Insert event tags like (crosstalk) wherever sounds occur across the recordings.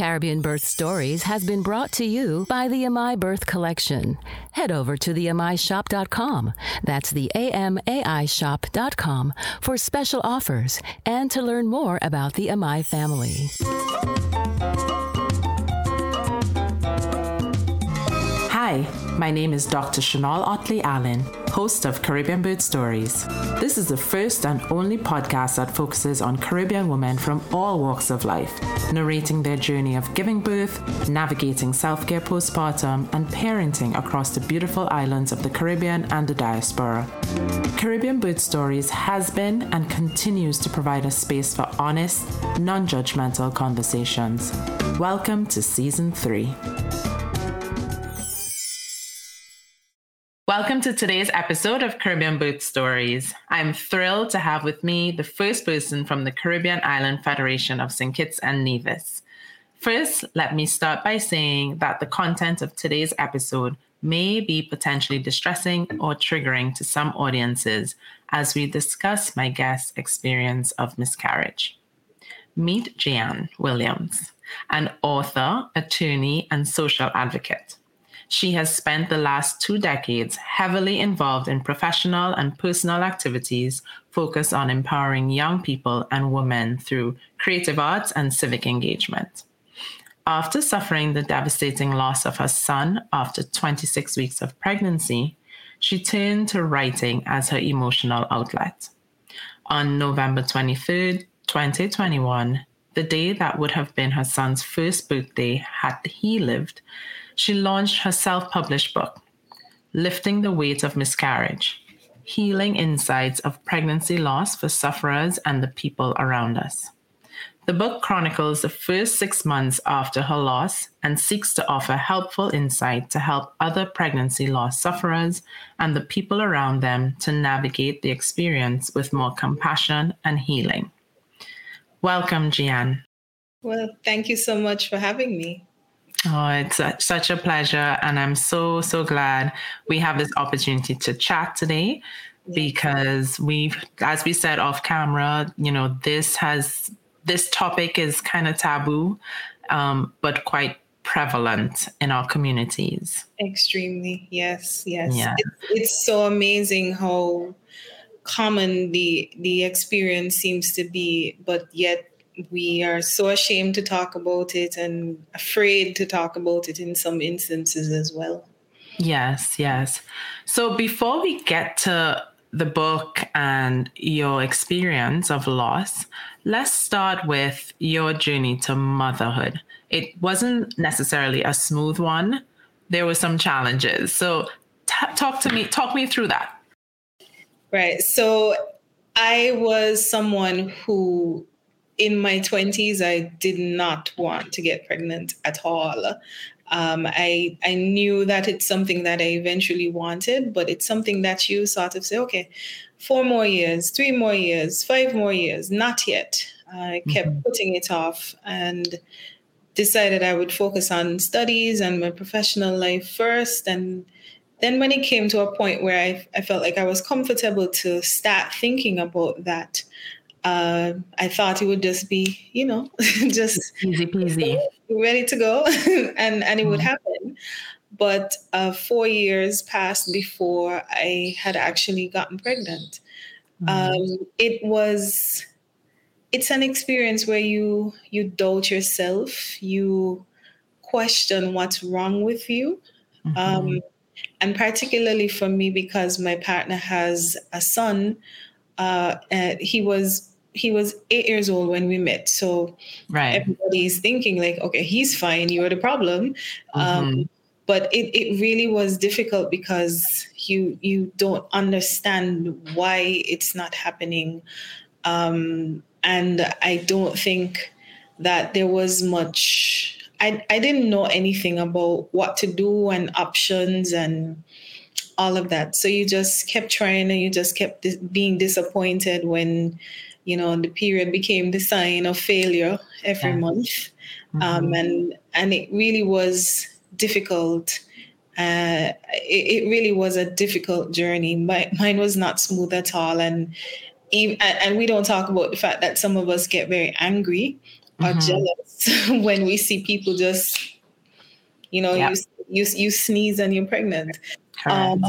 Caribbean Birth Stories has been brought to you by the Amai Birth Collection. Head over to theamaishop.com. That's the A-M-A-I shop.com for special offers and to learn more about the Amai family. Hi, my name is Dr. Chanel Otley Allen, host of Caribbean Birth Stories. This is the first and only podcast that focuses on Caribbean women from all walks of life, narrating their journey of giving birth, navigating self care postpartum, and parenting across the beautiful islands of the Caribbean and the diaspora. Caribbean Birth Stories has been and continues to provide a space for honest, non judgmental conversations. Welcome to Season 3. Welcome to today's episode of Caribbean Birth Stories. I'm thrilled to have with me the first person from the Caribbean Island Federation of St. Kitts and Nevis. First, let me start by saying that the content of today's episode may be potentially distressing or triggering to some audiences as we discuss my guest's experience of miscarriage. Meet Jeanne Williams, an author, attorney, and social advocate. She has spent the last two decades heavily involved in professional and personal activities focused on empowering young people and women through creative arts and civic engagement. After suffering the devastating loss of her son after 26 weeks of pregnancy, she turned to writing as her emotional outlet. On November 23, 2021, the day that would have been her son's first birthday had he lived, she launched her self published book, Lifting the Weight of Miscarriage Healing Insights of Pregnancy Loss for Sufferers and the People Around Us. The book chronicles the first six months after her loss and seeks to offer helpful insight to help other pregnancy loss sufferers and the people around them to navigate the experience with more compassion and healing. Welcome, Jeanne. Well, thank you so much for having me. Oh, it's such a pleasure. And I'm so, so glad we have this opportunity to chat today because we've, as we said off camera, you know, this has, this topic is kind of taboo, um, but quite prevalent in our communities. Extremely. Yes. Yes. Yeah. It's, it's so amazing how common the the experience seems to be but yet we are so ashamed to talk about it and afraid to talk about it in some instances as well. Yes, yes. So before we get to the book and your experience of loss, let's start with your journey to motherhood. It wasn't necessarily a smooth one. There were some challenges. So t- talk to me, talk me through that. Right. So I was someone who in my 20s, I did not want to get pregnant at all. Um, I I knew that it's something that I eventually wanted, but it's something that you sort of say, okay, four more years, three more years, five more years, not yet. I kept mm-hmm. putting it off and decided I would focus on studies and my professional life first. And then when it came to a point where I, I felt like I was comfortable to start thinking about that, uh, I thought it would just be, you know, (laughs) just easy peasy, ready to go, (laughs) and and it would happen. But uh, four years passed before I had actually gotten pregnant. mm Um, it was, it's an experience where you you doubt yourself, you question what's wrong with you. Mm-hmm. Um, and particularly for me, because my partner has a son, uh, he was he was eight years old when we met. So right. everybody's thinking like, okay, he's fine. You're the problem. Um, mm-hmm. Um, but it, it really was difficult because you you don't understand why it's not happening. Um, and I don't think that there was much I, I didn't know anything about what to do and options and all of that. So you just kept trying and you just kept being disappointed when you know, the period became the sign of failure every yeah. month. Mm-hmm. Um, and and it really was difficult. Uh, it, it, really was a difficult journey. My, mine was not smooth at all, and even, and we don't talk about the fact that some of us get very angry are jealous (laughs) when we see people just, you know, yep. you, you you sneeze and you're pregnant, um,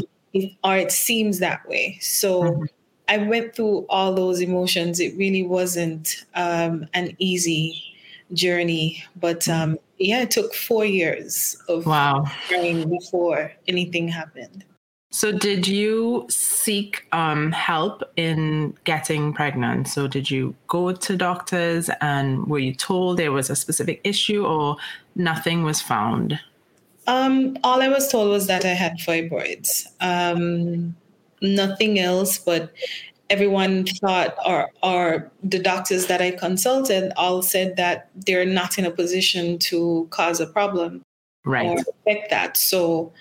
or it seems that way. So. Mm-hmm. I went through all those emotions. It really wasn't um, an easy journey, but um, yeah, it took four years of wow before anything happened. So, did you seek um, help in getting pregnant? So, did you go to doctors and were you told there was a specific issue or nothing was found? Um, all I was told was that I had fibroids. Um, nothing else, but everyone thought, or, or the doctors that I consulted all said that they're not in a position to cause a problem right. or affect that. So,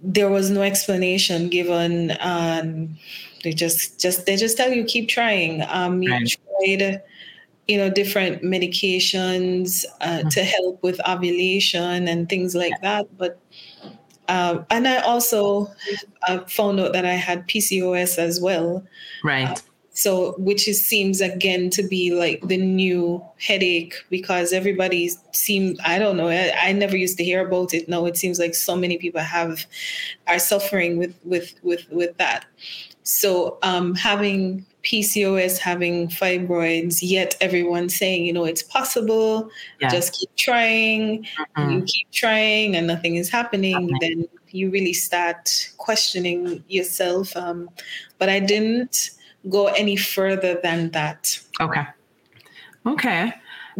there was no explanation given. Um, they just just they just tell you keep trying. Um, you right. tried, you know, different medications uh, mm-hmm. to help with ovulation and things like that, but. Uh, and I also uh, found out that I had PCOS as well. Right. Uh, so, which is, seems again to be like the new headache because everybody seems, I don't know, I, I, never used to hear about it. Now it seems like so many people have, are suffering with, with, with, with that. So, um, having PCOS, having fibroids, yet everyone's saying, you know, it's possible, yeah. just keep trying, mm-hmm. you keep trying and nothing is happening, okay. then you really start questioning yourself. Um, but I didn't go any further than that. Okay. Okay.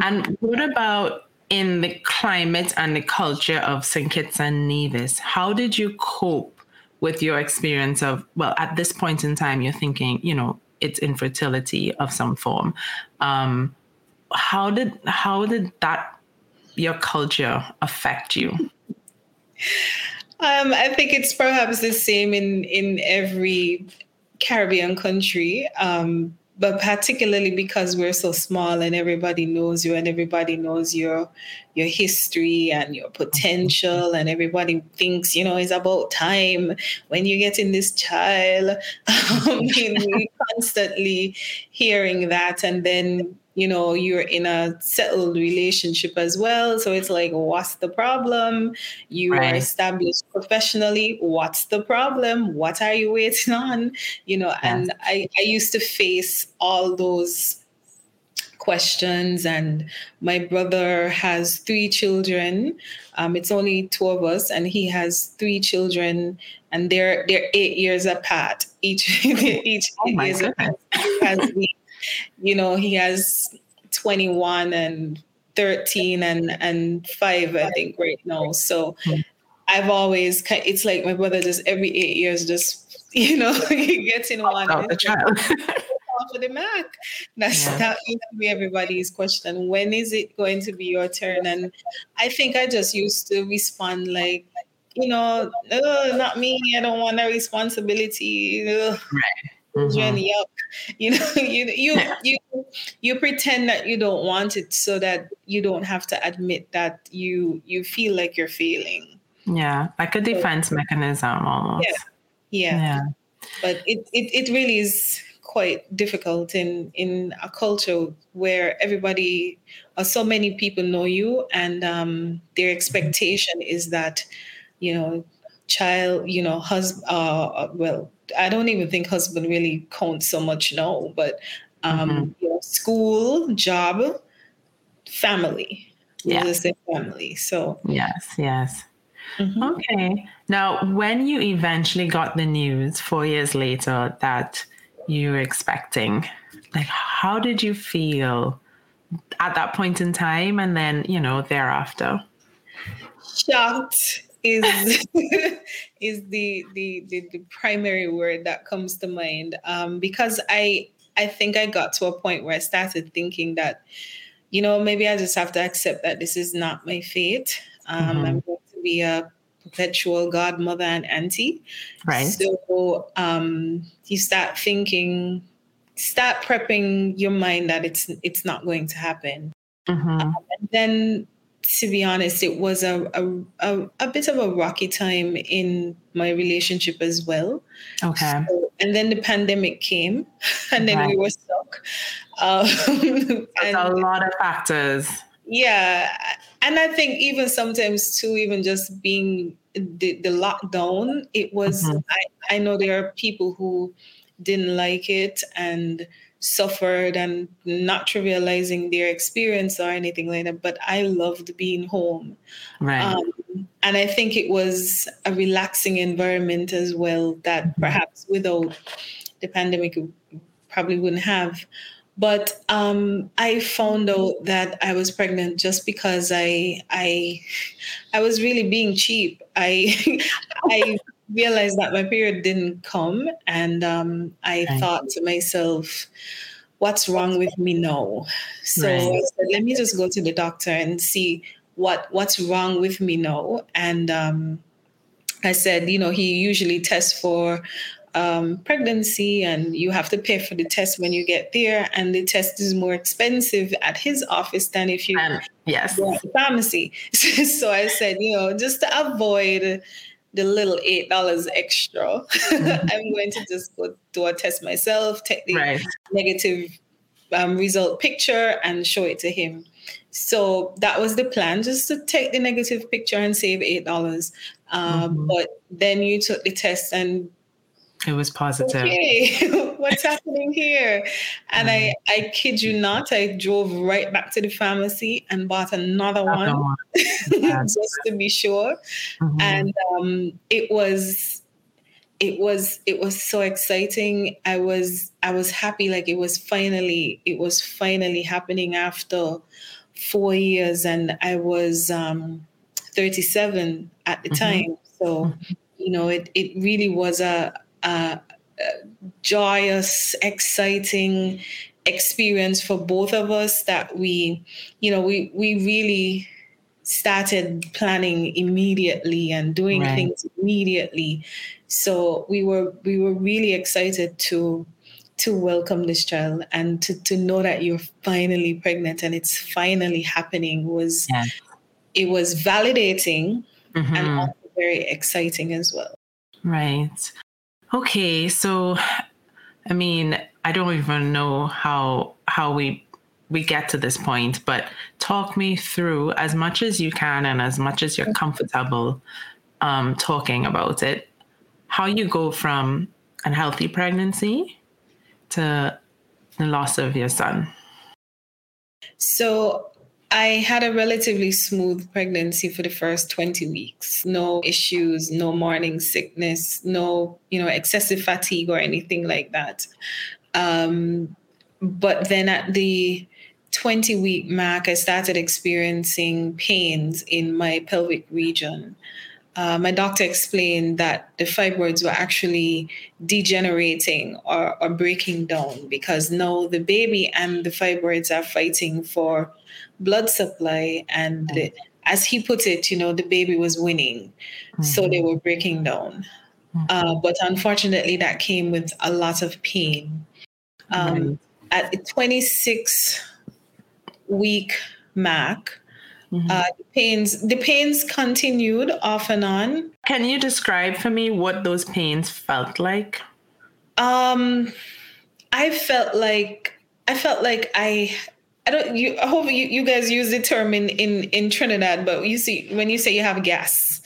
And what about in the climate and the culture of St. Kitts and Nevis? How did you cope with your experience of, well, at this point in time, you're thinking, you know, it's infertility of some form. Um, how did how did that your culture affect you? Um, I think it's perhaps the same in in every Caribbean country, um, but particularly because we're so small and everybody knows you and everybody knows your your history and your potential and everybody thinks you know it's about time when you're getting this child. (laughs) I mean, constantly hearing that, and then you know you're in a settled relationship as well. So it's like what's the problem? You right. are established professionally. What's the problem? What are you waiting (laughs) on? You know yeah. and I, I used to face all those questions. And my brother has three children. Um, it's only two of us and he has three children and they're they're eight years apart. Each (laughs) each oh my years apart. has (laughs) you know, he has 21 and 13 and and 5 I think right now. So I've always it's like my brother just every 8 years just (laughs) you know, (laughs) he gets in one the child. (laughs) for the Mac. That's yeah. that used to be everybody's question. When is it going to be your turn? And I think I just used to respond like, you know, not me. I don't want a responsibility. Right mm-hmm. (laughs) You know, (laughs) you you you you pretend that you don't want it so that you don't have to admit that you you feel like you're failing. Yeah, like a defense so, mechanism almost. Yeah. yeah. Yeah. But it, it it really is quite difficult in in a culture where everybody or so many people know you and um, their expectation is that you know child you know husband uh, well I don't even think husband really counts so much now, but um, mm-hmm. you know, school, job, family. Yeah. Say family. So yes, yes. Mm-hmm. Okay. Now, when you eventually got the news four years later that you were expecting, like, how did you feel at that point in time, and then you know thereafter? Shocked is (laughs) is the, the, the the primary word that comes to mind um, because I I think I got to a point where I started thinking that you know maybe I just have to accept that this is not my fate. Um, mm-hmm. I'm going to be a perpetual godmother and auntie. Right. So um, you start thinking, start prepping your mind that it's it's not going to happen. Mm-hmm. Um, and then to be honest, it was a, a, a, a, bit of a rocky time in my relationship as well. Okay. So and then the pandemic came, (laughs) and then right. we were stuck. Um, (laughs) and, a lot of factors. Yeah, and I think even sometimes too, even just being the, the lockdown, it was. Mm-hmm. I, I know there are people who didn't like it and suffered and not trivializing their experience or anything like that. But I loved being home. Right. Um, and I think it was a relaxing environment as well that mm-hmm. perhaps without the pandemic probably wouldn't have. But um, I found out that I was pregnant just because I I I was really being cheap. I (laughs) I realized that my period didn't come, and um, I right. thought to myself, "What's wrong with me now?" So right. I said, "Let me just go to the doctor and see what what's wrong with me now." And um, I said, you know, he usually tests for um, pregnancy and you have to pay for the test when you get there and the test is more expensive at his office than if you um, yes go at the pharmacy (laughs) so i said you know just to avoid the little eight dollars extra mm-hmm. (laughs) i'm going to just go do a test myself take the right. negative um, result picture and show it to him so that was the plan just to take the negative picture and save eight dollars um, mm-hmm. but then you took the test and it was positive. Okay, (laughs) what's happening here? And I, I kid you not, I drove right back to the pharmacy and bought another one (laughs) just to be sure. Mm-hmm. And um, it was, it was, it was so exciting. I was, I was happy. Like it was finally, it was finally happening after four years, and I was um, 37 at the mm-hmm. time. So, mm-hmm. you know, it, it really was a uh, joyous, exciting experience for both of us that we, you know, we we really started planning immediately and doing right. things immediately. So we were we were really excited to to welcome this child and to, to know that you're finally pregnant and it's finally happening was yeah. it was validating mm-hmm. and also very exciting as well. Right. Okay, so I mean, I don't even know how how we we get to this point, but talk me through as much as you can and as much as you're comfortable um, talking about it, how you go from unhealthy pregnancy to the loss of your son. So I had a relatively smooth pregnancy for the first 20 weeks. No issues, no morning sickness, no, you know, excessive fatigue or anything like that. Um, but then at the 20 week mark, I started experiencing pains in my pelvic region. Uh, my doctor explained that the fibroids were actually degenerating or, or breaking down because now the baby and the fibroids are fighting for blood supply and mm. as he put it you know the baby was winning mm-hmm. so they were breaking down mm-hmm. uh, but unfortunately that came with a lot of pain um, at the 26 week mark mm-hmm. uh, the pains the pains continued off and on can you describe for me what those pains felt like um i felt like i felt like i I don't. You, I hope you, you guys use the term in, in in Trinidad, but you see when you say you have gas,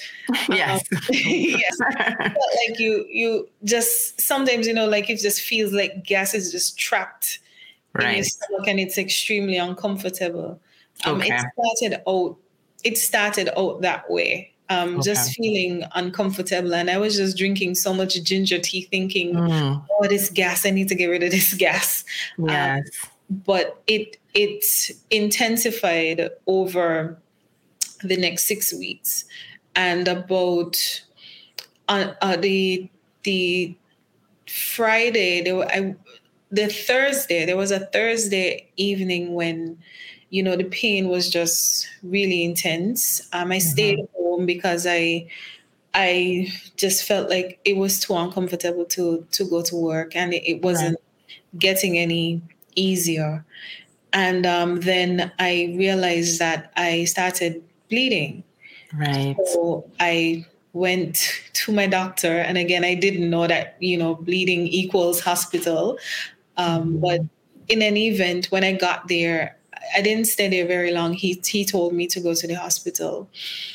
yes, um, yes, (laughs) like you you just sometimes you know like it just feels like gas is just trapped right. in your stomach and it's extremely uncomfortable. Um, okay. It started out. It started out that way. Um, okay. just feeling uncomfortable. And I was just drinking so much ginger tea, thinking, mm. "Oh, this gas! I need to get rid of this gas." Yes. Um, but it it intensified over the next six weeks, and about uh, uh, the the Friday there were, I, the Thursday there was a Thursday evening when you know the pain was just really intense. Um, I mm-hmm. stayed home because I I just felt like it was too uncomfortable to to go to work and it, it wasn't right. getting any easier. And um, then I realized that I started bleeding. Right. So I went to my doctor. And again, I didn't know that, you know, bleeding equals hospital. Um, but in an event, when I got there, I didn't stay there very long. He he told me to go to the hospital.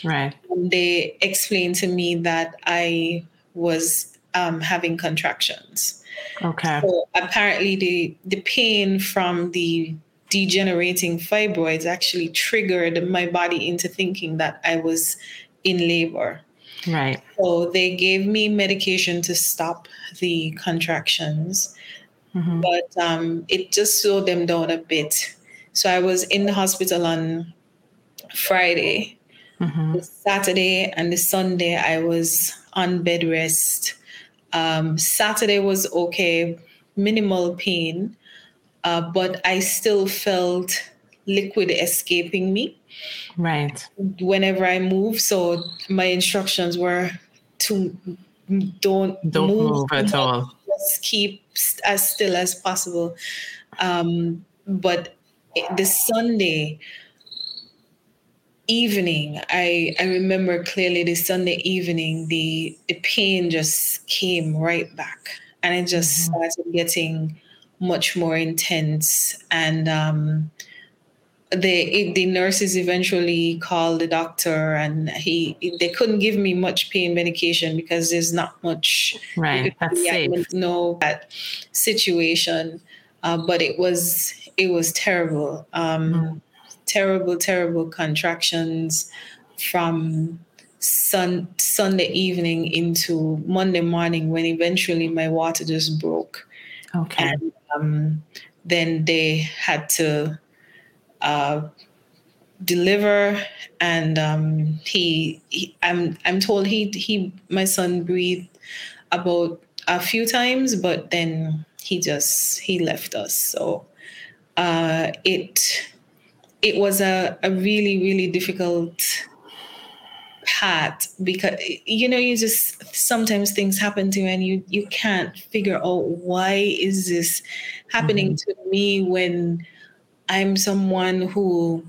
Right. And they explained to me that I was um, having contractions. Okay. So apparently, the the pain from the degenerating fibroids actually triggered my body into thinking that I was in labor. Right. So they gave me medication to stop the contractions, mm-hmm. but um, it just slowed them down a bit. So I was in the hospital on Friday. Mm-hmm. Saturday and the Sunday, I was on bed rest. Um, Saturday was okay, minimal pain, uh, but I still felt liquid escaping me. Right. Whenever I move, so my instructions were to don't don't move, move at all. Just keep as still as possible. Um, but the Sunday evening, I I remember clearly the Sunday evening, the the pain just came right back, and it just mm-hmm. started getting much more intense. And um, the the nurses eventually called the doctor, and he they couldn't give me much pain medication because there's not much right. That's safe. No, that situation, uh, but it was it was terrible. Um, mm terrible, terrible contractions from sun, Sunday evening into Monday morning when eventually my water just broke. Okay. And um, then they had to uh, deliver, and um, he, he, I'm, I'm told he, he, my son breathed about a few times, but then he just he left us. So uh, it it was a, a really, really difficult path because you know you just sometimes things happen to you and you you can't figure out why is this happening mm-hmm. to me when i'm someone who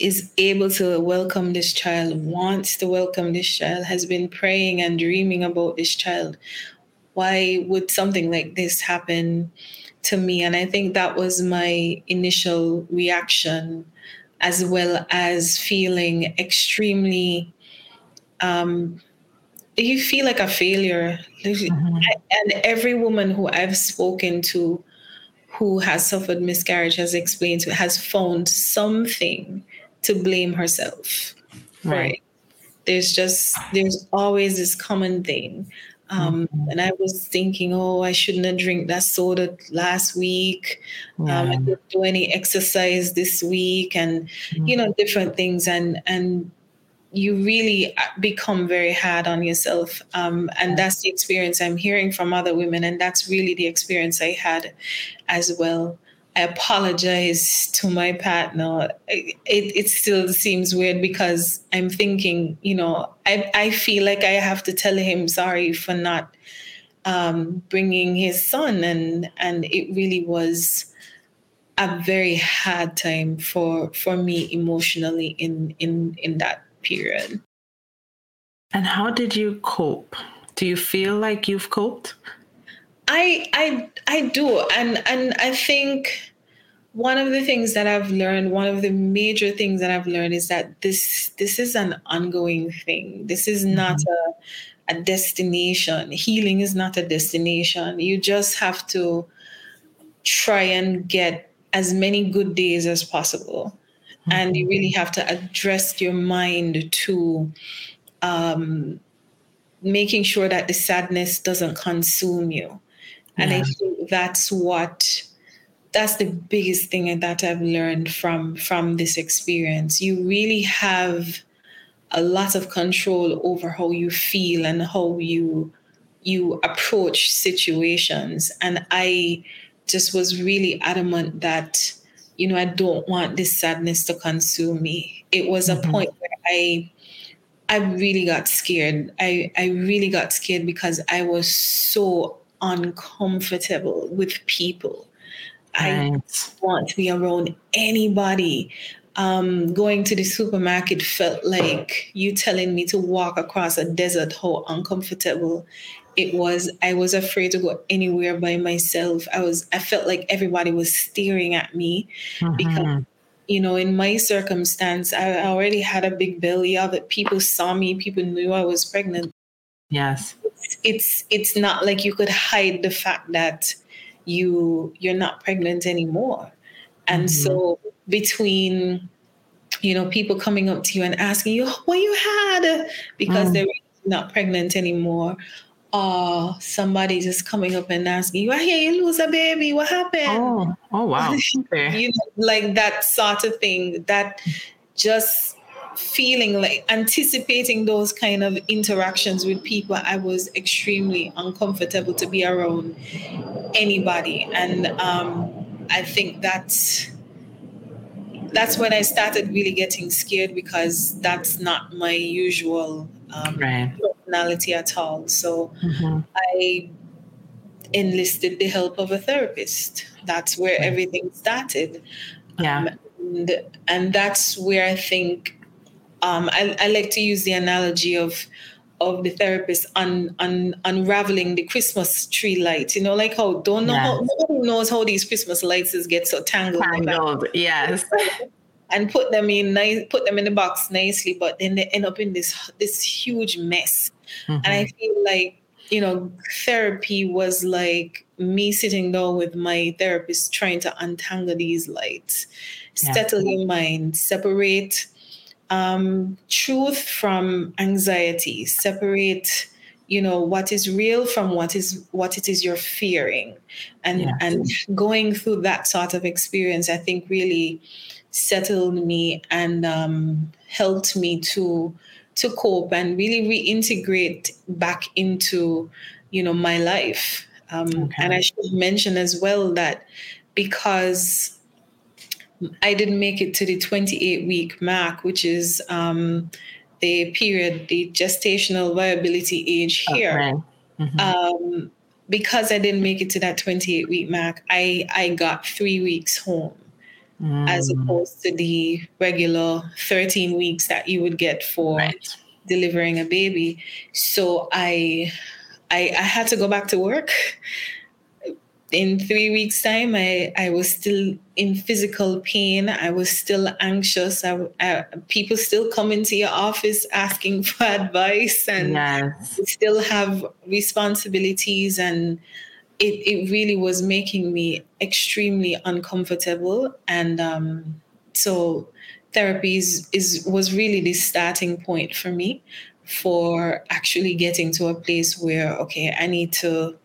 is able to welcome this child wants to welcome this child has been praying and dreaming about this child why would something like this happen to me. And I think that was my initial reaction, as well as feeling extremely, um, you feel like a failure. Mm-hmm. And every woman who I've spoken to who has suffered miscarriage has explained to has found something to blame herself. Right. right. There's just there's always this common thing. Um, mm-hmm. And I was thinking, oh, I shouldn't have drank that soda last week. Yeah. Um, I didn't do any exercise this week, and mm-hmm. you know, different things. And and you really uh, become very hard on yourself. Um, and that's the experience I'm hearing from other women, and that's really the experience I had as well. I apologize to my partner. It, it still seems weird because I'm thinking, you know, I, I feel like I have to tell him sorry for not um, bringing his son, and and it really was a very hard time for for me emotionally in in in that period. And how did you cope? Do you feel like you've coped? I I I do, and and I think one of the things that I've learned, one of the major things that I've learned is that this this is an ongoing thing. This is not mm-hmm. a a destination. Healing is not a destination. You just have to try and get as many good days as possible. Mm-hmm. And you really have to address your mind to um, making sure that the sadness doesn't consume you. And I think that's what that's the biggest thing that I've learned from from this experience. You really have a lot of control over how you feel and how you you approach situations. And I just was really adamant that, you know, I don't want this sadness to consume me. It was a mm-hmm. point where I I really got scared. I, I really got scared because I was so uncomfortable with people. Right. I want to be around anybody um, going to the supermarket felt like you telling me to walk across a desert, how uncomfortable it was. I was afraid to go anywhere by myself. I was, I felt like everybody was staring at me mm-hmm. because, you know, in my circumstance, I already had a big belly. Other people saw me, people knew I was pregnant. Yes. It's, it's, not like you could hide the fact that you, you're not pregnant anymore. And mm-hmm. so between you know people coming up to you and asking you what you had because mm. they're not pregnant anymore or somebody just coming up and asking you, I hear you lose a baby. What happened? Oh, oh wow. (laughs) Okay. you know, like that sort of thing. That just feeling like anticipating those kind of interactions with people, I was extremely uncomfortable to be around anybody. And um, I think that's that's when I started really getting scared because that's not my usual um, right. personality at all. So mm-hmm. I enlisted the help of a therapist. That's where everything started. Yeah. Um, and, and, that's where I think um, I, I, like to use the analogy of of the therapist un, un, unraveling the Christmas tree lights. You know, like how don't know yes. how nobody knows how these Christmas lights get so tangled. Tangled, yes. (laughs) and put them in nice, put them in the box nicely, but then they end up in this this huge mess. Mm-hmm. And I mm-hmm. feel like you know, therapy was like me sitting down with my therapist trying to untangle these lights, settle your mind, separate um, truth from anxiety, separate you know what is real from what is what it is you're fearing and yes. and going through that sort of experience i think really settled me and um, helped me to to cope and really reintegrate back into you know my life um, okay. and i should mention as well that because I didn't make it to the 28 week mark, which is um, the period, the gestational viability age here. Okay. Mm-hmm. Um, because I didn't make it to that 28 week mark, I, I got three weeks home mm. as opposed to the regular 13 weeks that you would get for right. delivering a baby. So I, I, I had to go back to work in three weeks time I, I was still in physical pain. I was still anxious. I, I, people still come into your office asking (laughs) for advice and yes. still have responsibilities. And it, it really was making me extremely uncomfortable. And um, so therapy is, is was really the starting point for me for actually getting to a place where okay i need to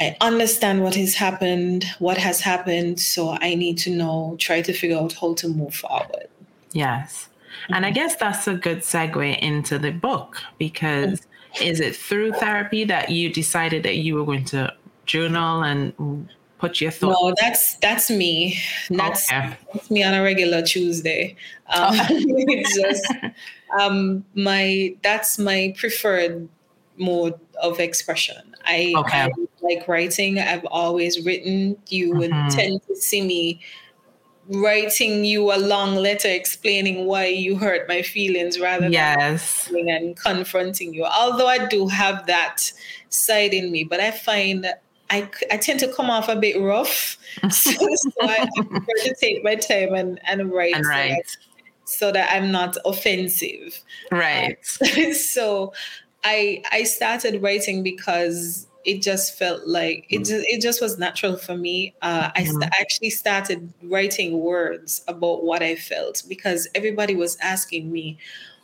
I understand what has happened, what has happened. So I need to know, try to figure out how to move forward. Yes. Mm-hmm. And I mm-hmm. guess that's a good segue into the book because mm-hmm. is it through therapy that you decided that you were going to journal and put your thoughts? No, that's that's me. That's, okay. that's me on a regular Tuesday. Um, oh. (laughs) it's just um, my that's my preferred mode of expression. I, okay. I like writing. I've always written. You mm-hmm. would tend to see me writing you a long letter explaining why you hurt my feelings rather yes. than and confronting you. Although I do have that side in me, but I find I, I tend to come off a bit rough. so, (laughs) (laughs) so I, I, prefer to take my time and, and write. And write. So, that, I'm not offensive. Right. Um, (laughs) so I I started writing because it just felt like it mm. just, it just was natural for me. Uh, I st- mm-hmm. actually started writing words about what I felt because everybody was asking me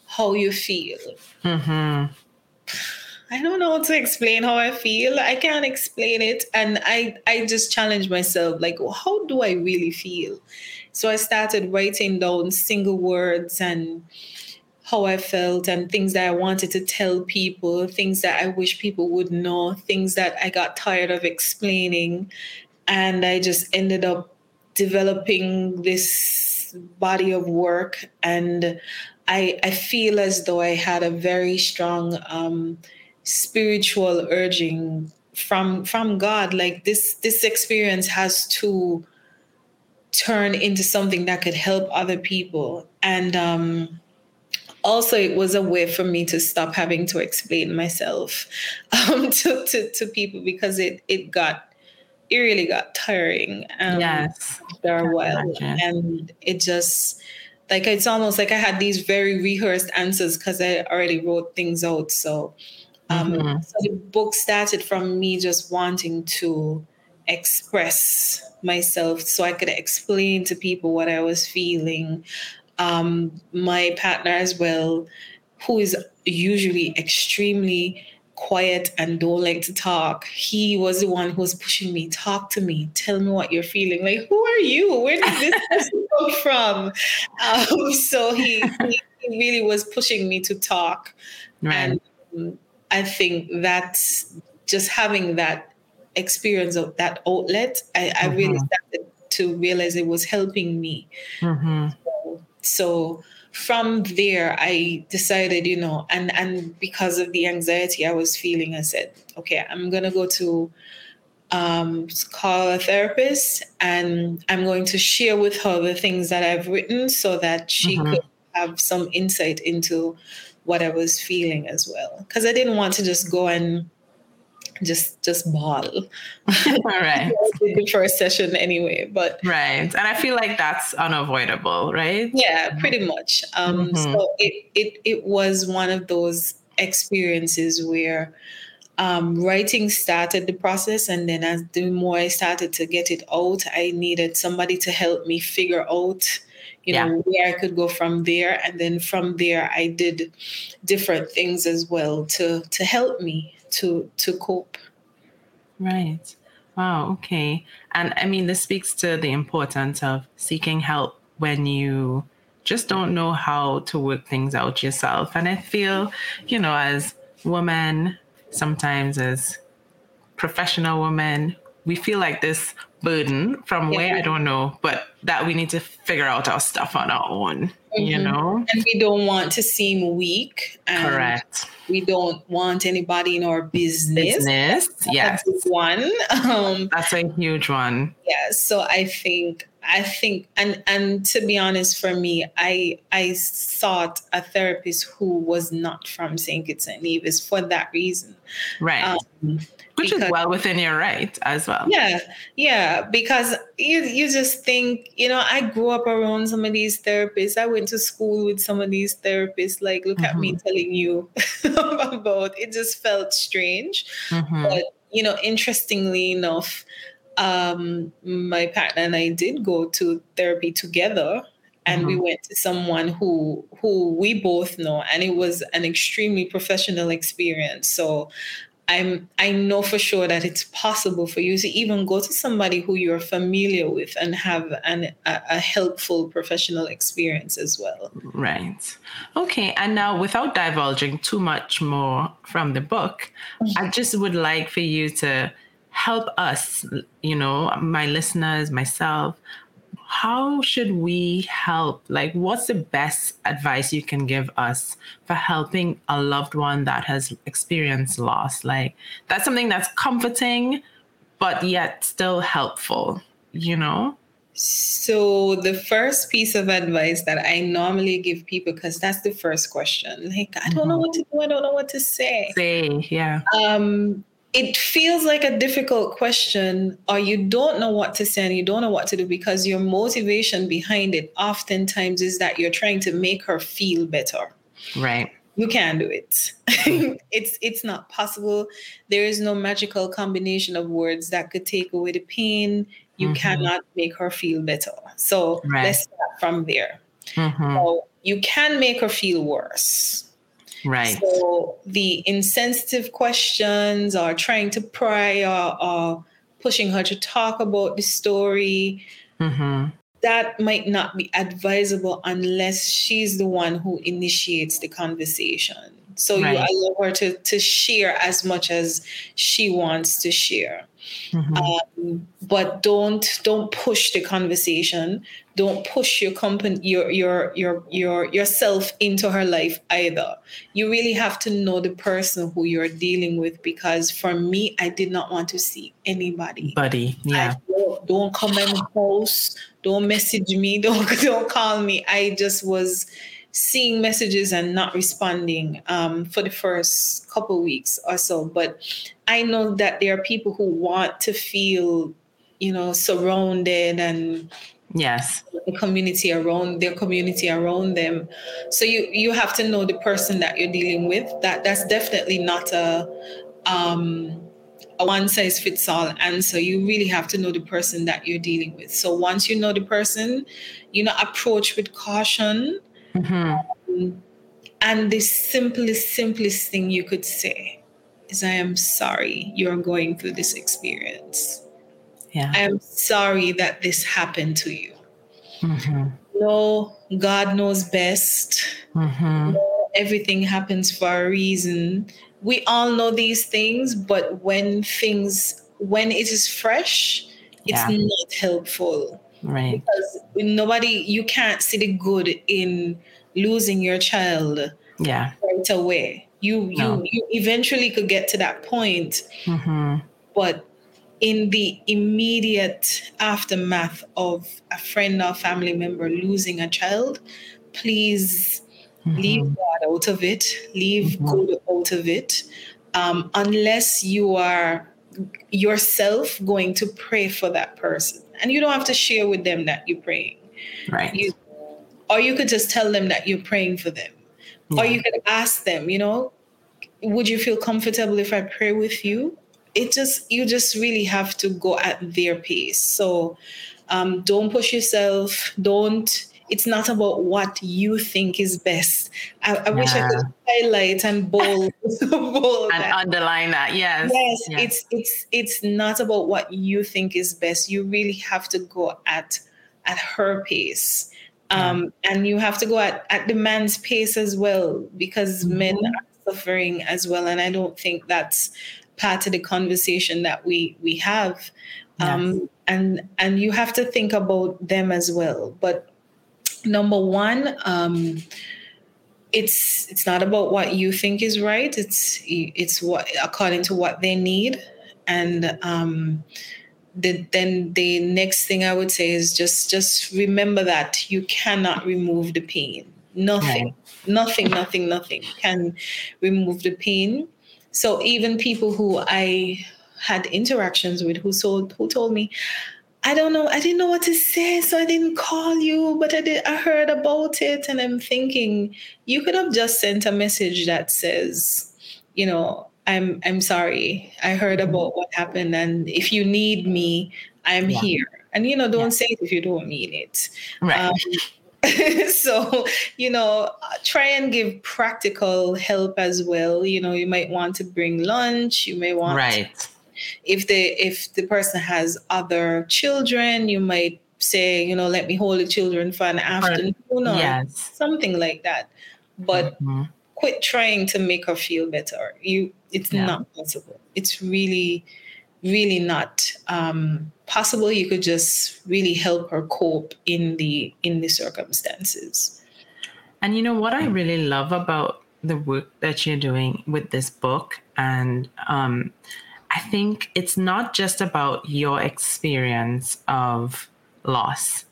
how you feel. Mm-hmm. I don't know how to explain how I feel. I can't explain it, and I I just challenged myself like, well, how do I really feel? So I started writing down single words and how I felt and things that I wanted to tell people, things that I wish people would know, things that I got tired of explaining. And I just ended up developing this body of work. And I, I feel as though I had a very strong um, spiritual urging from from God. Like this this experience has to turn into something that could help other people. And um, also, it was a way for me to stop having to explain myself (laughs) um, to, to, to people because it, it got it really got tiring um, yes after a while and it just like it's almost like i had these very rehearsed answers because i already wrote things out so um, mm-hmm. so the book started from me just wanting to express myself so I could explain to people what I was feeling. Um, my partner as well, who is usually extremely quiet and don't like to talk. He was the one who was pushing me, talk to me, tell me what you're feeling. Like, who are you? Where did this (laughs) person come from? Um, so he, he, really was pushing me to talk. Right. And um, I think that's just having that experience of that outlet, I, I mm-hmm. really started to realize it was helping me. Mm-hmm. So, from there, I decided, you know, and and because of the anxiety I was feeling, I said, okay, I'm gonna go to um, call a therapist, and I'm going to share with her the things that I've written, so that she mm-hmm. could have some insight into what I was feeling as well. Because I didn't want to just go and just just ball. (laughs) All right. (laughs) the first session anyway, but right, and I feel like that's unavoidable, right? Yeah, pretty much. Um, mm-hmm. So it it it was one of those experiences where. Um, writing started the process, and then as the more I started to get it out, I needed somebody to help me figure out you know where i could go from there and then from there i did different things as well to to help me to to cope. Right. Wow. Okay. And I mean, this speaks to the importance of seeking help when you just don't know how to work things out yourself. And I feel, you know, as women, sometimes as professional women, we feel like this burden from yeah. where I don't know, but that we need to figure out our stuff on our own, mm-hmm. you know? And we don't want to seem weak. Correct. We don't want anybody in our business. Business, yes. one. Um, That's a huge one. Yeah. So I think I think and and to be honest for me I I sought a therapist who was not from St. Kitts and Nevis for that reason. Right. Um, which because, is well within your right as well. Yeah, yeah, because you you just think, you know, I grew up around some of these therapists. I went to school with some of these therapists. Like, look mm-hmm. at me mm-hmm. telling you (laughs) about. It just felt strange, mm-hmm. but you know, interestingly enough, um, my partner and I did go to therapy together and mm-hmm. we went to someone who who we both know and it was an extremely professional experience so I'm I know for sure that it's possible for you to even go to somebody who you're familiar with and have an, a, a helpful professional experience as well. Right. Okay. And now, without divulging too much more from the book, mm-hmm. I just would like for you to help us, you know, my listeners, myself, how should we help? Like, what's the best advice you can give us for helping a loved one that has experienced loss? Like, that's something that's comforting, but yet still helpful, you know? So, the first piece of advice that I normally give people, because that's the first question, like, I don't know mm-hmm. what to do, I don't know what to say. Say, yeah. Um, it feels like a difficult question or you don't know what to say and you don't know what to do because your motivation behind it oftentimes is that you're trying to make her feel better. Right. You can't do it. (laughs) It's it's not possible. There is no magical combination of words that could take away the pain. You mm-hmm. cannot make her feel better. So right. let's start from there. Mm-hmm. so you can make her feel worse Right. So the insensitive questions or trying to pry or, or pushing her to talk about the story, mm-hmm. that might not be advisable unless she's the one who initiates the conversation. So right. you allow her to, to share as much as she wants to share. Mm-hmm. Um, but don't don't push the conversation don't push your company your your your your yourself into her life either. You really have to know the person who you're dealing with because for me i did not want to see anybody. Buddy yeah. don't, don't come in the house don't message me (laughs) don't don't call me. I just was seeing messages and not responding um, for the first couple weeks or so. But i know that there are people who want to feel you know surrounded and yes. The community around their community around them. So you you have to know the person that you're dealing with. That that's definitely not a um a one size fits all answer. You really have to know the person that you're dealing with. So once you know the person you know approach with caution. Mm-hmm. um, and the simplest simplest thing you could say is i am sorry you're going through this experience yeah. I am sorry that this happened to you. Mm-hmm. No, God knows best. Mm-hmm. No, everything happens for a reason. We all know these things, but when things, when it is fresh, it's yeah. not helpful. Right. Because nobody, you can't see the good in losing your child yeah. right away. You, you, no. you eventually could get to that point, mm-hmm. but in the immediate aftermath of a friend or family member losing a child, please mm-hmm. leave God out of it, leave mm-hmm. good out of it, um, unless you are yourself going to pray for that person. And you don't have to share with them that you're praying. Right. You, or you could just tell them that you're praying for them. Yeah. Or you could ask them, you know, would you feel comfortable if I pray with you? It just you just really have to go at their pace so um, don't push yourself don't it's not about what you think is best i, I yeah. wish i could highlight and bold, (laughs) bold and that. underline that yes. yes yes it's it's it's not about what you think is best you really have to go at at her pace um, yeah. and you have to go at, at the man's pace as well because mm-hmm. men are suffering as well and i don't think that's part of the conversation that we we have. Um, yes. and and you have to think about them as well. But number one um, it's it's not about what you think is right. It's it's what according to what they need. And um, the, then the next thing i would say is just just remember that you cannot remove the pain. Nothing right. nothing nothing nothing can remove the pain so even people who I had interactions with who told who told me, I don't know, I didn't know what to say, so I didn't call you, but I did I heard about it and I'm thinking you could have just sent a message that says, you know, I'm I'm sorry. I heard mm-hmm. about what happened and if you need me, I'm yeah. here. And you know, don't yeah. say it if you don't mean it. Right. Um, (laughs) so you know try and give practical help as well you know you might want to bring lunch you may want right to, if the if the person has other children you might say you know let me hold the children for an afternoon or yes. something like that but mm-hmm. quit trying to make her feel better you it's yeah. not possible it's really really not. Um, possible you could just really help her cope in the in the circumstances. And you know what i really love about the work that you're doing with this book? And um, i think it's not just about your experience of loss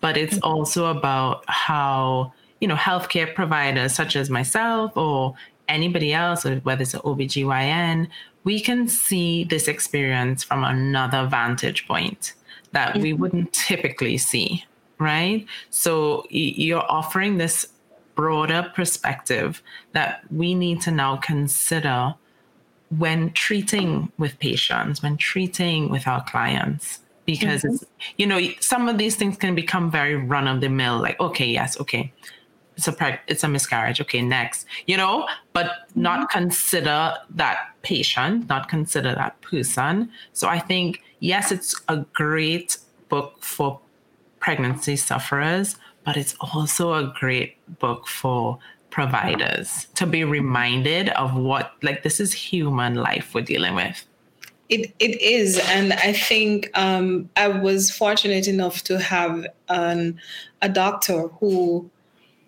but it's mm-hmm. also about how you know healthcare providers such as myself or anybody else whether it's an obgyn we can see this experience from another vantage point that mm-hmm. we wouldn't typically see, right? So you're offering this broader perspective that we need to now consider when treating with patients, when treating with our clients. Because mm-hmm. you know, some of these things can become very run of the mill, like, okay, yes, okay, it's a preg- it's a miscarriage okay next you know? But mm-hmm. not consider that patient not consider that person. So i think yes it's a great book for pregnancy sufferers but it's also a great book for providers to be reminded of what like this is human life we're dealing with. It it is, and I think um, I was fortunate enough to have an, a doctor who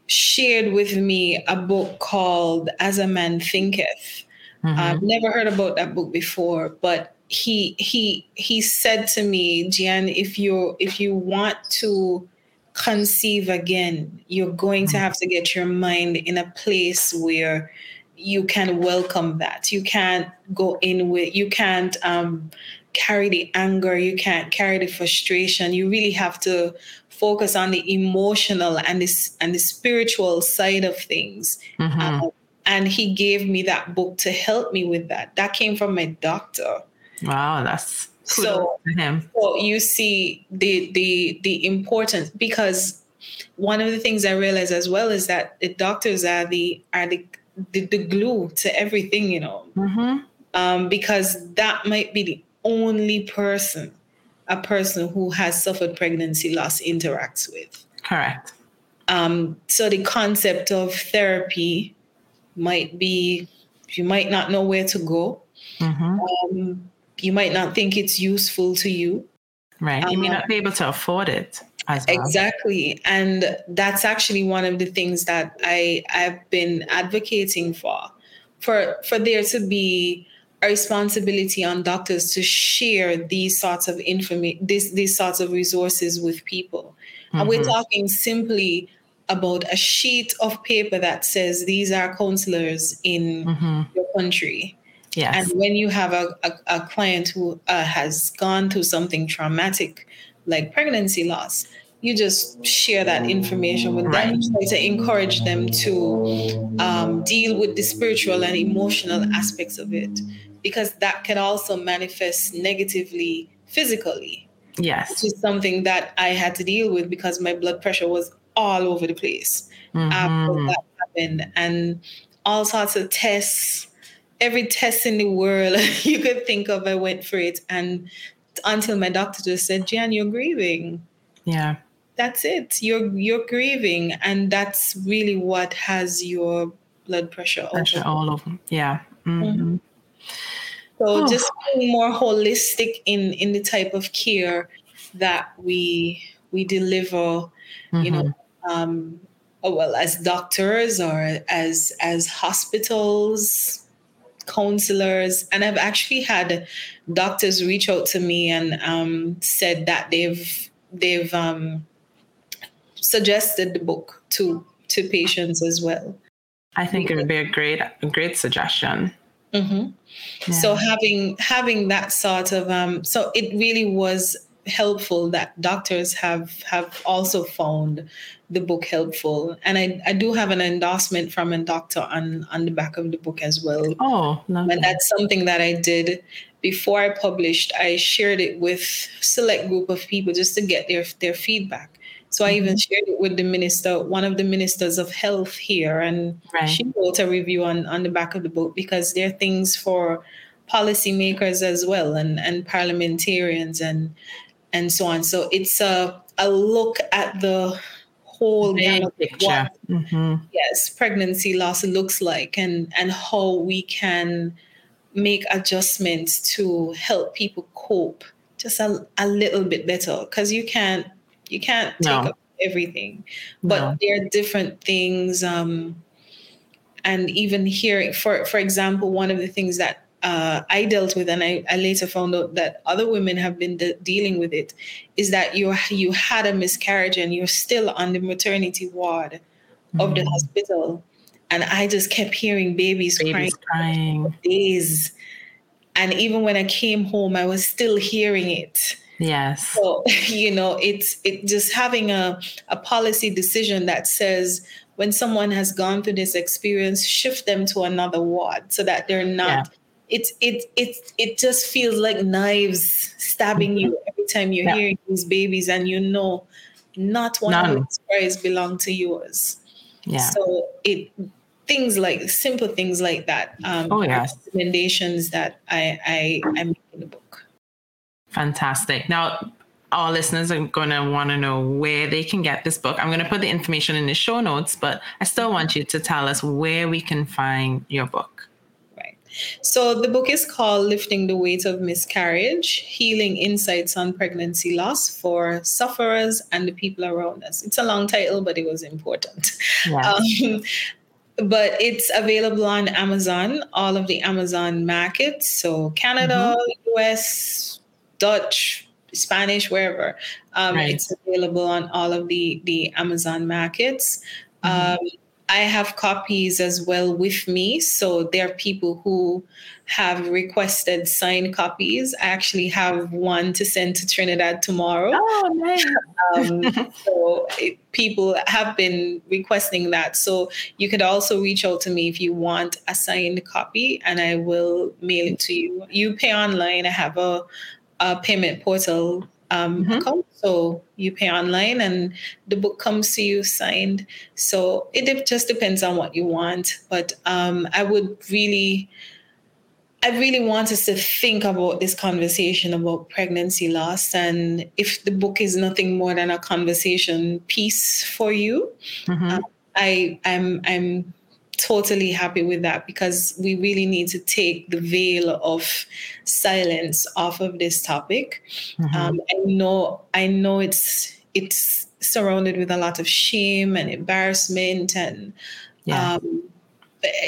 shared with me a book called As a Man Thinketh. Mm-hmm. I've never heard about that book before, but he he he said to me, Jan, if you if you want to conceive again, you're going to mm-hmm. have to get your mind in a place where you can welcome that. You can't go in with, you can't um, carry the anger, you can't carry the frustration. You really have to focus on the emotional and this and the spiritual side of things. Mm-hmm. Um, and he gave me that book to help me with that. That came from my doctor. Wow, that's so, so you see the the the importance because one of the things I realize as well is that the doctors are the are the the, the glue to everything, you know, mm-hmm. um, because that might be the only person a person who has suffered pregnancy loss interacts with. Correct. Um, so the concept of therapy might be you might not know where to go. Mm-hmm. Um, you might not think it's useful to you. Right. You may not be able to afford it. Well. Exactly. And that's actually one of the things that I, I've been advocating for. For for there to be a responsibility on doctors to share these sorts of information these, these sorts of resources with people. Mm-hmm. And we're mm-hmm. talking simply about a sheet of paper that says these are counselors in mm-hmm. your country. Yes. And when you have a, a, a client who uh, has gone through something traumatic like pregnancy loss, you just share that information with right. them, try to encourage them to um, deal with the spiritual and emotional aspects of it, because that can also manifest negatively physically. Yes. Which is something that I had to deal with because my blood pressure was all over the place mm-hmm. after that happened. And all sorts of tests, every test in the world (laughs) you could think of, I went for it. And until my doctor just said, Jan, you're grieving. Yeah. That's it. You're you're grieving. And that's really what has your blood pressure, pressure all over. Yeah. Mm-hmm. Mm-hmm. So oh. just being more holistic in in the type of care that we we deliver, mm-hmm. you know, mm-hmm. um, oh, well as doctors or as as hospitals counselors and i've actually had doctors reach out to me and um, said that they've they've um, suggested the book to to patients as well i think it would be a great a great suggestion mm-hmm. yeah. so having having that sort of um, so it really was helpful that doctors have have also found the book helpful. And I, I do have an endorsement from a doctor on, on the back of the book as well. Oh, lovely. and that's something that I did before I published. I shared it with select group of people just to get their their feedback. So I mm-hmm. even shared it with the minister, one of the ministers of health here, and right. she wrote a review on, on the back of the book because there are things for policymakers as well and, and parliamentarians and and so on. So it's a a look at the whole picture. Mm-hmm. yes pregnancy loss looks like and and how we can make adjustments to help people cope just a, a little bit better because you can't you can't take no. up everything but no. there are different things um and even here for for example one of the things that uh, I dealt with, and I, I, later found out that other women have been de- dealing with it, is that you you had a miscarriage and you're still on the maternity ward mm-hmm. of the mm-hmm. hospital, and I just kept hearing babies, babies crying, crying days, and even when I came home, I was still hearing it. Yes. So (laughs) you know, it's it just having a a policy decision that says when someone has gone through this experience, shift them to another ward so that they're not. Yeah it's it it it just feels like knives stabbing you mm-hmm. every time you're yeah. hearing these babies and you know not one None. of those cries belong to yours. Yeah. So it things like simple things like that. Um, oh yes. Recommendations that I I I make in the book. Fantastic. Now our listeners are going to want to know where they can get this book. I'm going to put the information in the show notes, but I still want you to tell us where we can find your book. Right. So the book is called Lifting the Weight of Miscarriage Healing Insights on Pregnancy Loss for Sufferers and the People Around Us. It's a long title, but it was important. Yes. Um, but it's available on Amazon, all of the Amazon markets. So Canada, mm-hmm. US, Dutch, Spanish, wherever. Um, right. It's available on all of the, the Amazon markets. Mm-hmm. Um, I have copies as well with me. So there are people who have requested signed copies. I actually have one to send to Trinidad tomorrow. Oh, nice. um, (laughs) so it, people have been requesting that. So you could also reach out to me if you want a signed copy and I will mail it to you. You pay online. I have a, a payment portal um, mm-hmm. account. So you pay online and the book comes to you signed. So it just depends on what you want. But um, I would really, I really want us to think about this conversation about pregnancy loss. And if the book is nothing more than a conversation piece for you, mm-hmm. um, I, I'm, I'm totally happy with that because we really need to take the veil of silence off of this topic. Mm-hmm. Um, I know I know it's it's surrounded with a lot of shame and embarrassment and yeah. um,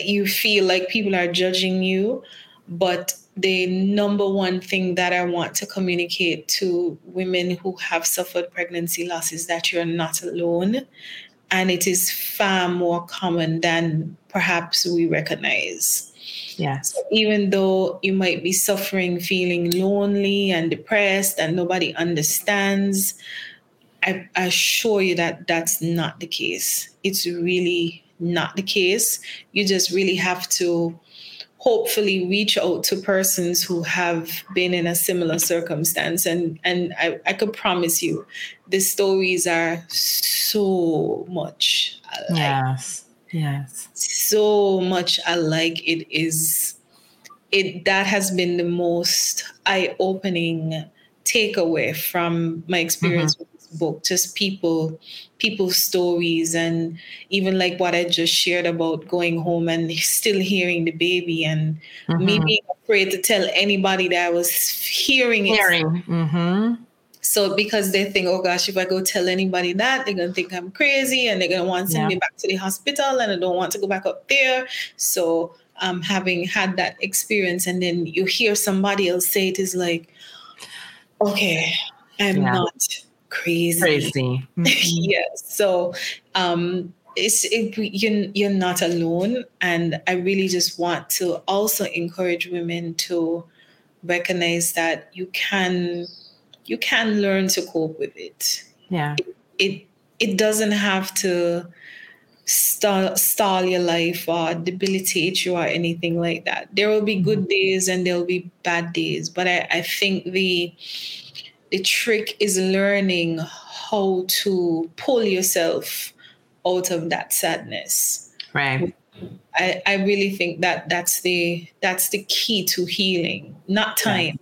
you feel like people are judging you but the number one thing that I want to communicate to women who have suffered pregnancy loss is that you're not alone and it is far more common than perhaps we recognize. Yes. So even though you might be suffering, feeling lonely and depressed, and nobody understands, I, I assure you that that's not the case. It's really not the case. You just really have to hopefully reach out to persons who have been in a similar circumstance and and I, I could promise you the stories are so much alike. yes yes so much alike it is it that has been the most eye-opening takeaway from my experience mm-hmm. with book just people people's stories and even like what I just shared about going home and (laughs) still hearing the baby and mm-hmm. me being afraid to tell anybody that I was hearing it. Hearing. Mm-hmm. So because they think, oh gosh, if I go tell anybody that, they're gonna think I'm crazy and they're gonna want to send yeah. me back to the hospital and I don't want to go back up there. So um, having had that experience and then you hear somebody else say it is like, okay, I'm yeah. not crazy. Crazy. (laughs) Mm-hmm. yes. So um, it's it, you're you're not alone, and I really just want to also encourage women to recognize that you can you can learn to cope with it. Yeah. It it, it doesn't have to stall, stall your life or debilitate you or anything like that. There will be good mm-hmm. days and there'll be bad days, but I, I think the the trick is learning how to pull yourself out of that sadness right I, I really think that that's the that's the key to healing not time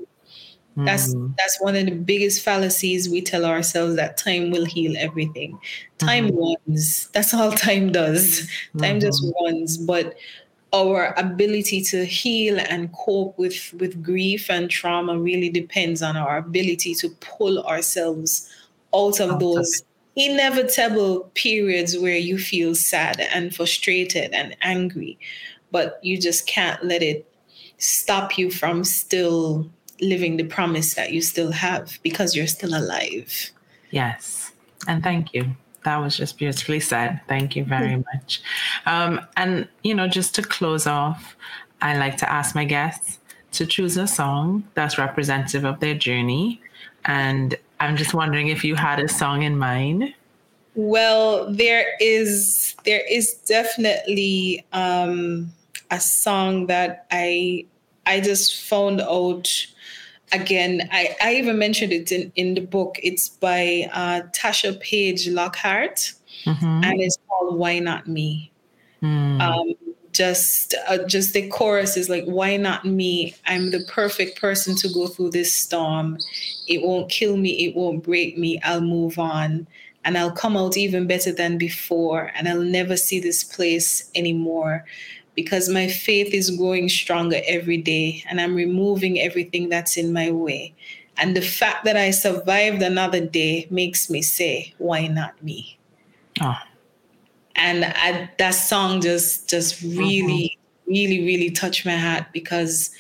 yeah. that's mm. that's one of the biggest fallacies we tell ourselves that time will heal everything time mm-hmm. runs that's all (laughs) time does mm-hmm. time just runs but our ability to heal and cope with with grief and trauma really depends on our ability to pull ourselves out of those inevitable periods where you feel sad and frustrated and angry. But you just can't let it stop you from still living the promise that you still have because you're still alive. Yes. And thank you that was just beautifully said. Thank you very mm. much. Um, and, you know, just to close off, I like to ask my guests to choose a song that's representative of their journey. And I'm just wondering if you had a song in mind. Well, there is there is definitely um, a song that I I just found out again, I, I even mentioned it in, in the book. It's by uh, Tasha Page Lockhart, mm-hmm. and it's called "Why Not Me." Mm. Um, just, uh, just the chorus is like, "Why not me? I'm the perfect person to go through this storm. It won't kill me. It won't break me. I'll move on." And I'll come out even better than before, and I'll never see this place anymore because my faith is growing stronger every day and I'm removing everything that's in my way. And the fact that I survived another day makes me say, why not me? Oh. And I, that song just just really, mm-hmm. really, really touched my heart because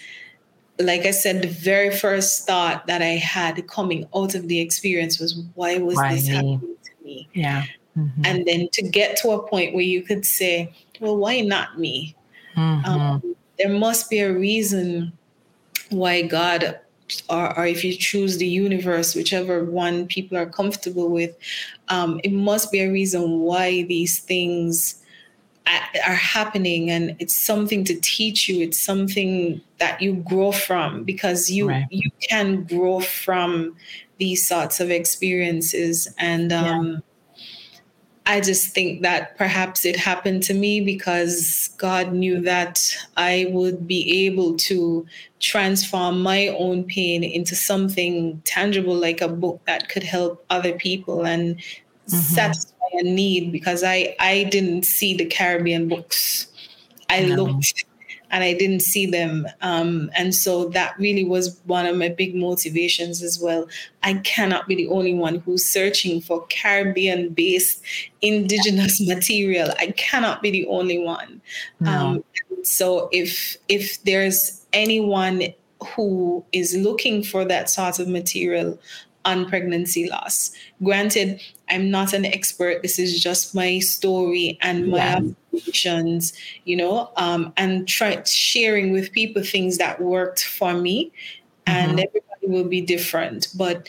like I said, the very first thought that I had coming out of the experience was, why was why this me? happening to me? Yeah. Mm-hmm. And then to get to a point where you could say, well, why not me? Mm-hmm. Um, there must be a reason why God, or, or, if you choose the universe, whichever one people are comfortable with, um, it must be a reason why these things are happening and it's something to teach you it's something that you grow from because you right. you can grow from these sorts of experiences and um. I just think that perhaps it happened to me because God knew that I would be able to transform my own pain into something tangible, like a book that could help other people and mm-hmm. satisfy a need because I, I didn't see the Caribbean books. I no. looked and I didn't see them. Um, and so that really was one of my big motivations as well. I cannot be the only one who's searching for Caribbean based indigenous (laughs) material. I cannot be the only one. No. Um, so if if there's anyone who is looking for that sort of material on pregnancy loss. Granted, I'm not an expert. This is just my story and my yeah. observations, you know, um, and try sharing with people things that worked for me. And mm-hmm. everybody will be different. But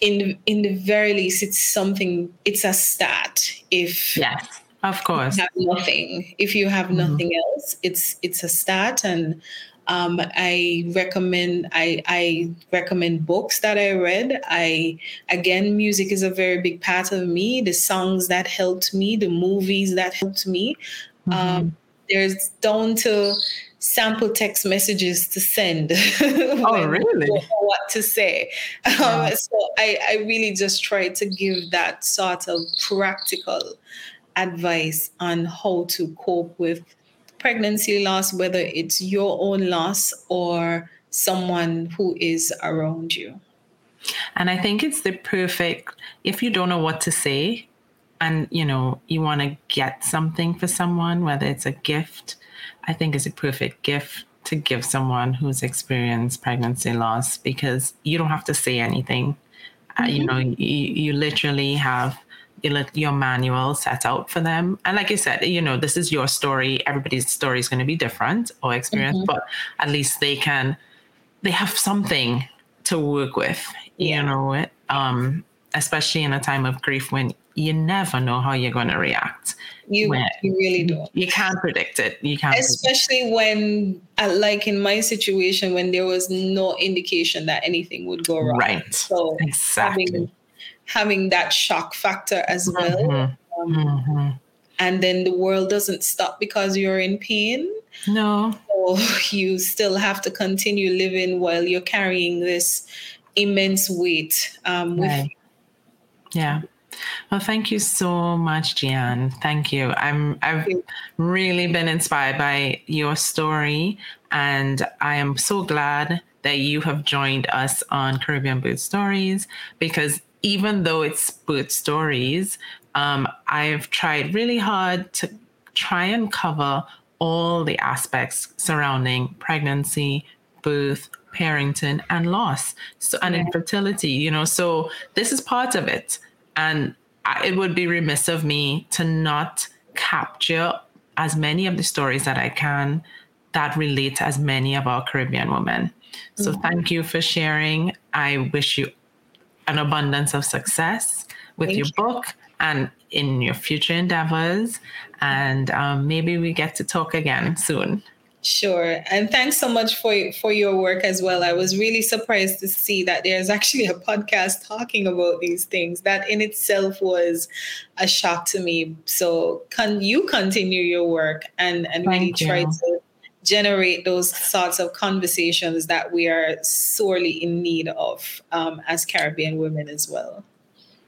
in the, in the very least, it's something. It's a start. If yes, of course, have nothing. If you have mm-hmm. nothing else, it's it's a start and um, I recommend I, I recommend books that I read. I again, music is a very big part of me. The songs that helped me, the movies that helped me. Mm-hmm. Um, there's down to sample text messages to send. (laughs) oh, really? What to say. Yeah. Um, so I, I really just try to give that sort of practical advice on how to cope with pregnancy loss, whether it's your own loss or someone who is around you. And I think it's the perfect, if you don't know what to say and, you know, you want to get something for someone, whether it's a gift, I think it's a perfect gift to give someone who's experienced pregnancy loss because you don't have to say anything. Mm-hmm. Uh, you mm-hmm. know, you, you literally have your manual set out for them. And like I said, you know, this is your story. Everybody's story is going to be different or experience, mm-hmm. but at least they can, they have something to work with, yeah. you know, it. um, especially in a time of grief when you never know how you're going to react. You, you really don't. You can't predict it. You can't. Especially when, like in my situation, when there was no indication that anything would go wrong. Right. So exactly. Having, having that shock factor as well. Mm-hmm. Um, mm-hmm. And then the world doesn't stop because you're in pain. No. So (laughs) you still have to continue living while you're carrying this immense weight um, with right. Yeah. Well, thank you so much, Gian. Thank you. I'm I've really been inspired by your story, and I am so glad that you have joined us on Caribbean Birth Stories because even though it's birth stories, um, I've tried really hard to try and cover all the aspects surrounding pregnancy, birth, parenting, and loss. So, and yeah. infertility, you know, so this is part of it. And it would be remiss of me to not capture as many of the stories that I can that relate to as many of our Caribbean women. So, mm-hmm. thank you for sharing. I wish you an abundance of success with Thank your you. book and in your future endeavors. And um, maybe we get to talk again soon. Sure. And thanks so much for for your work as well. I was really surprised to see that there's (laughs) actually a podcast talking about these things. That in itself was a shock to me. So can you continue your work and and Thank really you. try to generate those sorts of conversations that we are sorely in need of um, as Caribbean women as well.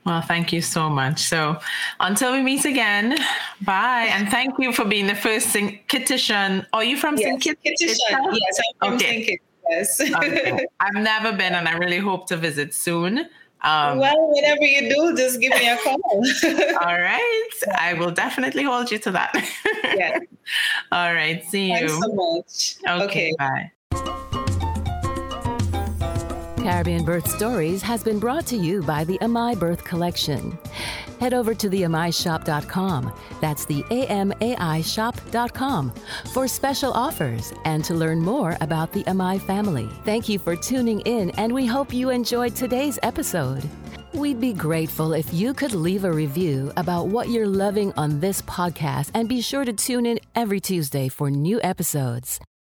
Well, thank you so much. So until we meet again, bye. And thank you for being the first St. Kittitian. Are you from yes, St. Yes, I'm from okay. St. Yes. okay. I've never been and I really hope to visit soon. Um, well, whatever you do, just give me a call. (laughs) all right. (laughs) I will definitely hold you to that. yeah. (laughs) All right. See you. Thanks so much. Okay. okay. Bye. Caribbean Birth Stories has been brought to you by the Amai Birth Collection. Head over to theamaishop.com, that's the A-M-A-I shop.com, for special offers and to learn more about the Amai family. Thank you for tuning in, and we hope you enjoyed today's episode. We'd be grateful if you could leave a review about what you're loving on this podcast and be sure to tune in every Tuesday for new episodes.